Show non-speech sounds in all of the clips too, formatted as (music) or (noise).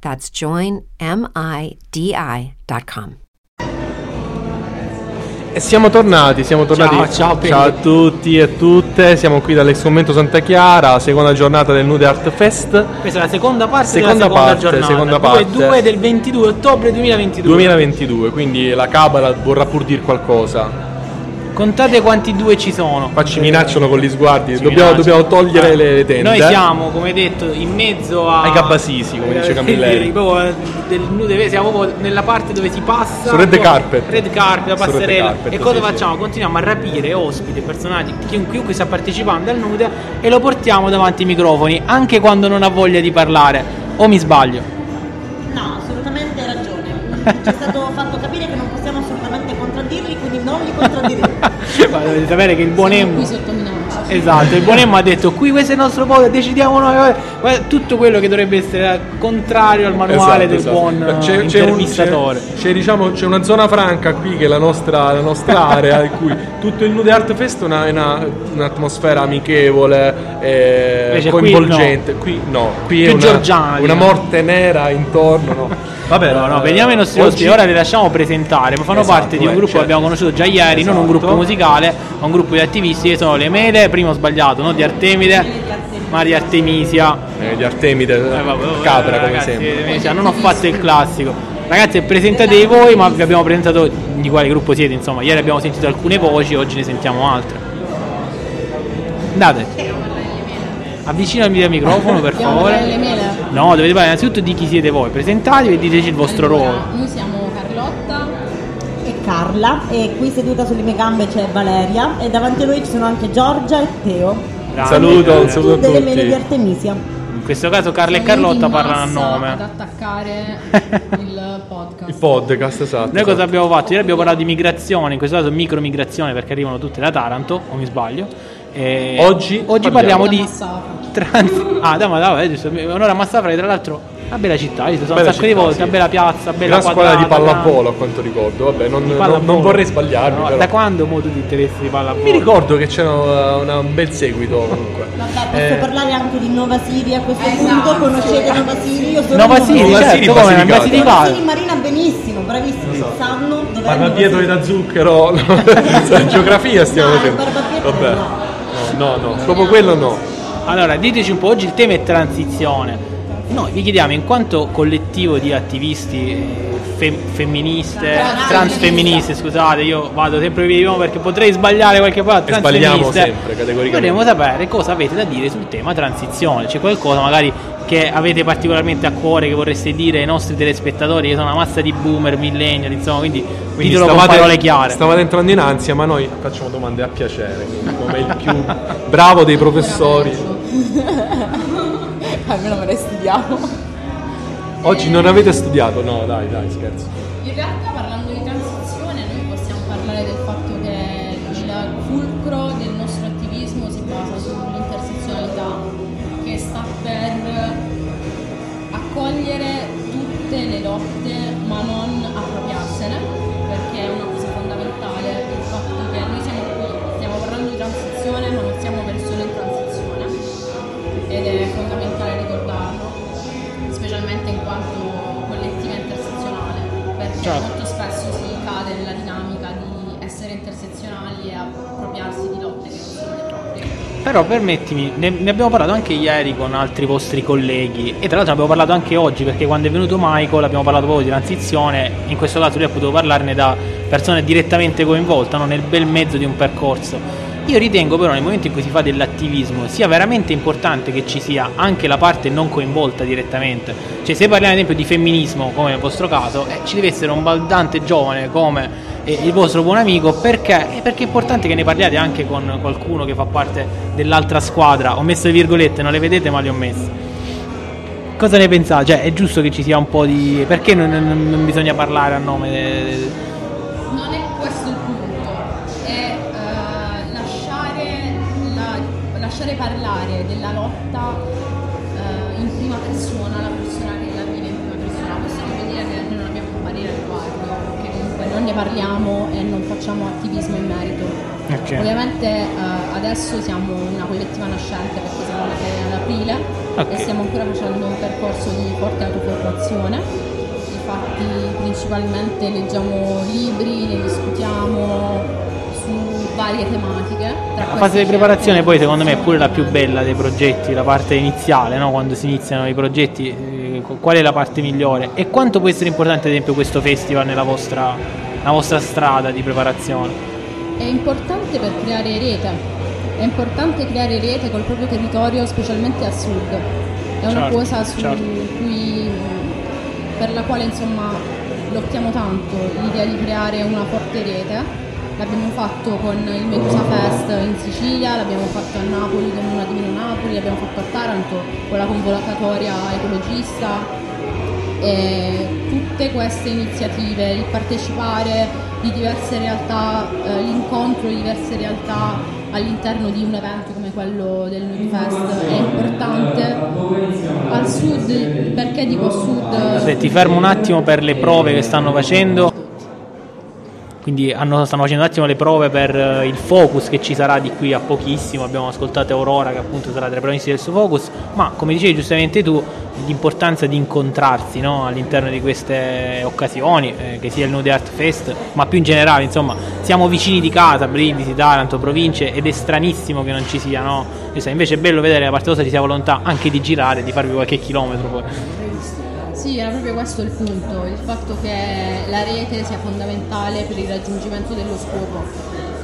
That's joinmidi.com. E siamo tornati, siamo tornati. Ciao, ciao, ciao a tutti e tutte. Siamo qui dall'Ex Convento Santa Chiara, seconda giornata del Nude Art Fest. Questa è la seconda parte Seconda della seconda parte, giornata. seconda 2 parte. 2 del 22 ottobre 2022. 2022, quindi la cabala vorrà pur dire qualcosa. Contate quanti due ci sono. Qua ci minacciano con gli sguardi, dobbiamo, dobbiamo togliere Eh, le, tende. Noi siamo, come detto, in mezzo a... Ai Gabbasisi, come dice Camilleri. Eh, del nude, siamo proprio nella parte dove si passa. Su red carpet. Red carpet, la passerella. carpet, e cosa sì, sì. facciamo? Continuiamo a rapire ospiti, personaggi, chiunque, chiunque sta partecipando al nude e lo portiamo davanti ai microfoni, anche quando non ha voglia di parlare. O mi sbaglio? No, assolutamente hai ragione. Ci è stato fatto capire che non possiamo non li contraddiremo. Ma (laughs) dovete sapere che il buon Emmo... qui. Esatto, il buon Emmo ha detto qui questo è il nostro podio, decidiamo noi. Guarda, Tutto quello che dovrebbe essere contrario al manuale Esatto, del esatto. buon eh, C'è- c'è un- intervistatore. c'è- c'è, diciamo, c'è una zona franca qui che è la nostra, la nostra (laughs) area in cui tutto il Nude Art Fest è una- una- un'atmosfera amichevole, eh, qui coinvolgente. Qui no, qui, Più è una, una morte nera intorno. No. Vabbè, No, no, eh, veniamo ai nostri oggi- ospiti, ora li lasciamo presentare, ma fanno Esatto, parte di un eh, gruppo che certo. abbiamo conosciuto già ieri, non un Esatto. gruppo musicale, ma un gruppo di attivisti che sono le Mele, prima ho sbagliato, no? di Artemide, ma di Artemisia. eh, di Artemide, Eh, vabbè, capra come ragazzi, sempre. eh, cioè, non ho fatto il classico. Ragazzi, presentatevi voi, ma vi abbiamo presentato di quale gruppo siete, insomma. Ieri abbiamo sentito alcune voci, oggi ne sentiamo altre. Andate. Avvicinami al microfono, per favore. le mele. No, dovete parlare innanzitutto di chi siete voi. Presentatevi e diteci il vostro Allora, ruolo. Noi siamo Carla, e qui seduta sulle mie gambe c'è Valeria, e davanti a noi ci sono anche Giorgia e Teo. Grande. Saluto, un saluto a delle mele di tutti. Artemisia. In questo caso Carla e Carlotta parlano a nome. Ad attaccare (laughs) il podcast. Il podcast, esatto. Noi cosa esatto. abbiamo fatto? Ieri abbiamo parlato di migrazione, in questo caso micromigrazione perché arrivano tutte da Taranto, o mi sbaglio. E Oggi oggi parliamo parliamo, Da di Massafra. trans- Ah, dai, ma dai, giusto. Onore a Massafra, che tra l'altro una bella città, io sono un sacco di volte, sì. una bella piazza, bella Gran squadra di pallavolo a quanto ricordo, vabbè, non, Di non- non vorrei sbagliarmi. No, però. Da quando mo tu ti interessi di pallavolo? Mi ricordo che c'era una- una- un bel seguito comunque. (laughs) Vabbè, posso Eh, parlare anche di Nova Siri a questo Esatto. punto? Conoscete Nova Siri? Io sono Nova di Siri, Nova certo, Siri, come Basilicata. una Basilicata. Nova Siri Marina benissimo, bravissimi, sanno dove Barbabietoli da zucchero, (laughs) geografia stiamo No, facendo. Vabbè. no. No, no, no, proprio quello no. Allora, diteci un po', oggi il tema è transizione. Noi vi chiediamo, in quanto collettivo di attivisti eh, fem- femministe, Trans- transfemministe, scusate, io vado sempre via perché potrei sbagliare qualche parola, E sbagliamo sempre, categoricamente. Vorremmo sapere cosa avete da dire sul tema transizione. C'è qualcosa magari che avete particolarmente a cuore, che vorreste dire ai nostri telespettatori, che sono una massa di boomer, millennial, insomma, quindi, Quindi ditelo con stavate- parole chiare. Stavate entrando in ansia, ma noi facciamo domande a piacere, quindi come il più (laughs) bravo dei professori. (laughs) Almeno me le studiamo. Oggi non avete studiato? No, dai, dai, scherzo. In realtà parlando di transizione noi possiamo parlare del fatto che il fulcro del nostro attivismo si basa sull'intersezionalità che sta per accogliere tutte le lotte Certo. molto spesso si cade nella dinamica di essere intersezionali e appropriarsi di lotte che non sono le proprie. Però permettimi, ne, ne abbiamo parlato anche ieri con altri vostri colleghi e tra l'altro ne abbiamo parlato anche oggi perché quando è venuto Michael abbiamo parlato proprio di transizione, in questo caso lui ha potuto parlarne da persone direttamente coinvolte, no? nel bel mezzo di un percorso. Io ritengo però nel momento in cui si fa dell'attivismo sia veramente importante che ci sia anche la parte non coinvolta direttamente. Cioè se parliamo ad esempio di femminismo come nel vostro caso, eh, ci deve essere un baldante giovane come eh, il vostro buon amico perché? Eh, perché è importante che ne parliate anche con qualcuno che fa parte dell'altra squadra. Ho messo le virgolette, non le vedete ma le ho messe. Cosa ne pensate? Cioè è giusto che ci sia un po' di... perché non, non- non bisogna parlare a nome... de- Non è questo il punto, è lasciare parlare della lotta eh, in prima persona la persona che la vive in prima persona. Questo non vuol dire che noi non abbiamo un parere al riguardo, che comunque non ne parliamo e non facciamo attivismo in merito. Ok. Ovviamente eh, adesso siamo una collettiva nascente perché siamo nati ad aprile Ok. e stiamo ancora facendo un percorso di forte autoformazione. Infatti principalmente leggiamo libri, ne discutiamo varie tematiche. La fase di preparazione poi secondo me è pure la più bella dei progetti, la parte iniziale, no? quando si iniziano i progetti, eh, qual è la parte migliore e quanto può essere importante ad esempio questo festival nella vostra, nella vostra strada di preparazione? È importante per creare rete, è importante creare rete col proprio territorio, specialmente a sud. È una Certo, cosa su certo. cui, per la quale insomma lottiamo tanto, l'idea di creare una forte rete. L'abbiamo fatto con il Medusa Fest in Sicilia, l'abbiamo fatto a Napoli con una Divino Napoli, l'abbiamo fatto a Taranto con la convocatoria ecologista e tutte queste iniziative, il partecipare di diverse realtà, eh, l'incontro di diverse realtà all'interno di un evento come quello del Nude Fest è importante. Al sud, perché dico sud? Aspetta, ti fermo un attimo per le prove che stanno facendo. Quindi hanno- stanno facendo un attimo le prove per eh, il focus che ci sarà di qui a pochissimo. Abbiamo ascoltato Aurora che appunto sarà tra i protagonisti del suo focus. Ma come dicevi giustamente tu, l'importanza di incontrarsi no? all'interno di queste occasioni, eh, che sia il Nude Art Fest, ma più in generale, insomma, siamo vicini di casa, Brindisi, Taranto, province, ed è stranissimo che non ci sia, no? Invece è bello vedere da parte vostra ci sia volontà anche di girare, di farvi qualche chilometro poi. Sì, era proprio questo il punto, il fatto che la rete sia fondamentale per il raggiungimento dello scopo.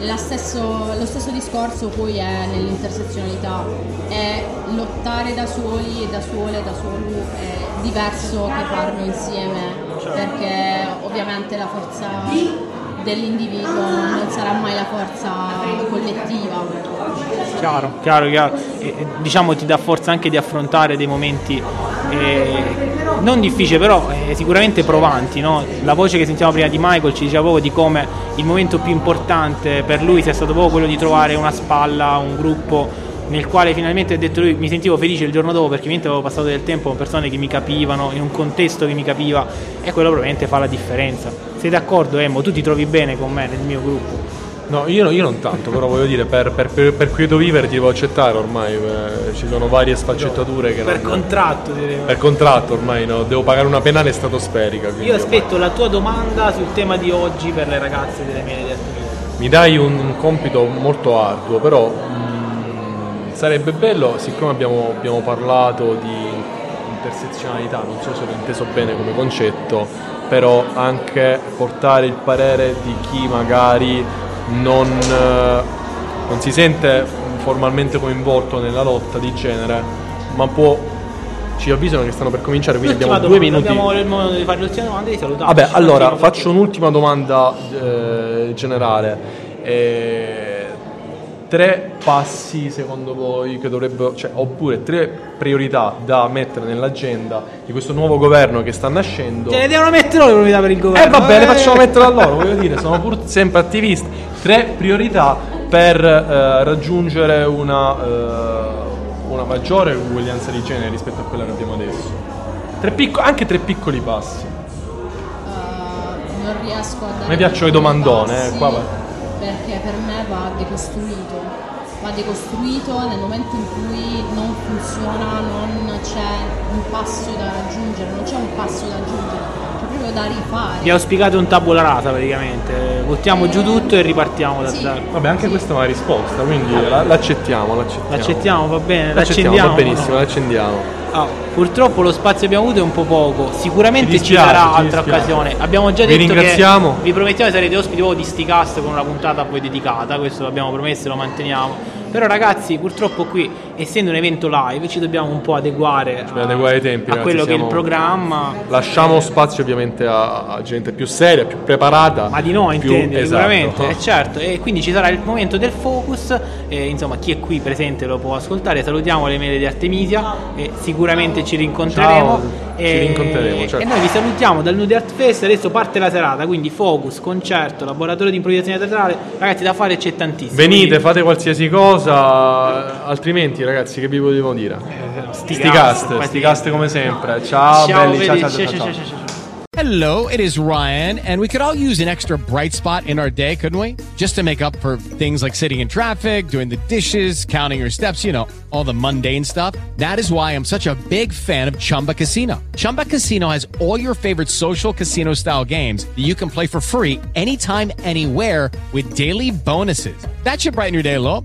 La stesso- lo stesso discorso poi è nell'intersezionalità, è lottare da soli e da sole, da solo è diverso che farlo insieme, perché ovviamente la forza dell'individuo non sarà mai la forza collettiva. Chiaro, chiaro, chiaro. E, e, diciamo ti dà forza anche di affrontare dei momenti eh, non difficili, però eh, sicuramente provanti. no? La voce che sentiamo prima di Michael ci diceva proprio di come il momento più importante per lui sia stato proprio quello di trovare una spalla, un gruppo nel quale finalmente ha detto lui mi sentivo felice il giorno dopo perché veramente avevo passato del tempo con persone che mi capivano, in un contesto che mi capiva e quello probabilmente fa la differenza. Sei d'accordo Emmo? Tu ti trovi bene con me nel mio gruppo? No, io, io non tanto, però voglio dire, per, per, per, per quieto vivere ti devo accettare ormai, eh, ci sono varie sfaccettature che Per non- contratto direi. per contratto ormai no, devo pagare una penale stratosferica. Io ormai- aspetto la tua domanda sul tema di oggi per le ragazze delle mie di Mi dai un compito molto arduo, però mm, sarebbe bello, siccome abbiamo, abbiamo parlato di intersezionalità, non so se l'ho inteso bene come concetto, però anche portare il parere di chi magari non, eh, non si sente formalmente coinvolto nella lotta di genere, ma può... Ci avvisano che stanno per cominciare, quindi abbiamo due minuti. Abbiamo il modo di fare l'ultima domanda e di salutare. Vabbè, allora faccio un'ultima domanda eh, generale. Eh, tre passi secondo voi che dovrebbero, cioè, oppure tre priorità da mettere nell'agenda di questo nuovo governo che sta nascendo? Ce ne devono mettere loro le priorità per il Eh governo. va bene, facciamo mettere a loro, (laughs) voglio dire, sono pur sempre attivisti. Tre priorità per eh, raggiungere una, eh, una maggiore uguaglianza di genere rispetto a quella che abbiamo adesso. Tre picco- anche tre piccoli passi. Uh, non riesco a dare A me piacciono i domandone, eh, passi qua va. Perché per me va decostruito va decostruito nel momento in cui non funziona non c'è un passo da raggiungere non c'è un passo da raggiungere c'è proprio da rifare. Vi ho spiegato un tabula rasa praticamente. Buttiamo giù tutto e ripartiamo da Sì. zero. Vabbè, anche questa è una risposta, quindi la- l'accettiamo, l'accettiamo. L'accettiamo, va bene? L'accettiamo, L'accendiamo. va benissimo, no? l'accendiamo. Ah, purtroppo lo spazio che abbiamo avuto è un po' poco. Sicuramente Ci sarà altra occasione. Abbiamo già Vi detto ringraziamo. che vi promettiamo che sarete ospiti di Sticast con una puntata a voi dedicata. Questo l'abbiamo promesso e lo manteniamo. Però ragazzi, purtroppo qui, essendo un evento live, ci dobbiamo un po' adeguare, Dobbiamo adeguare ai tempi, a ragazzi, quello che è il programma. Lasciamo spazio ovviamente a, a gente più seria, più preparata. Ma di no, più- intendi, esatto. sicuramente, eh, (laughs) certo. E quindi ci sarà il momento del focus. E, insomma, chi è qui presente lo può ascoltare. Salutiamo le mail di Artemisia e sicuramente ci rincontreremo. Ciao, ci e, rincontreremo, certo. e noi vi salutiamo dal Nude Art Fest. Adesso parte la serata, quindi focus, concerto, laboratorio di improvvisazione teatrale. Ragazzi, da fare c'è tantissimo. Venite, Quindi- fate qualsiasi cosa, altrimenti ragazzi che vi volevo dire? sti Sti cast, cast, poi sti sti- cast come sempre. Ciao, Ciao, belli, ciao, ciao, ciao, ciao, ciao, ciao. ciao, ciao. Hello, it is Ryan, and we could all use an extra bright spot in our day, couldn't we? Just to make up for things like sitting in traffic, doing the dishes, counting your steps, you know, all the mundane stuff. That is why I'm such a big fan of Chumba Casino. Chumba Casino has all your favorite social casino style games that you can play for free anytime, anywhere with daily bonuses. That should brighten your day a little.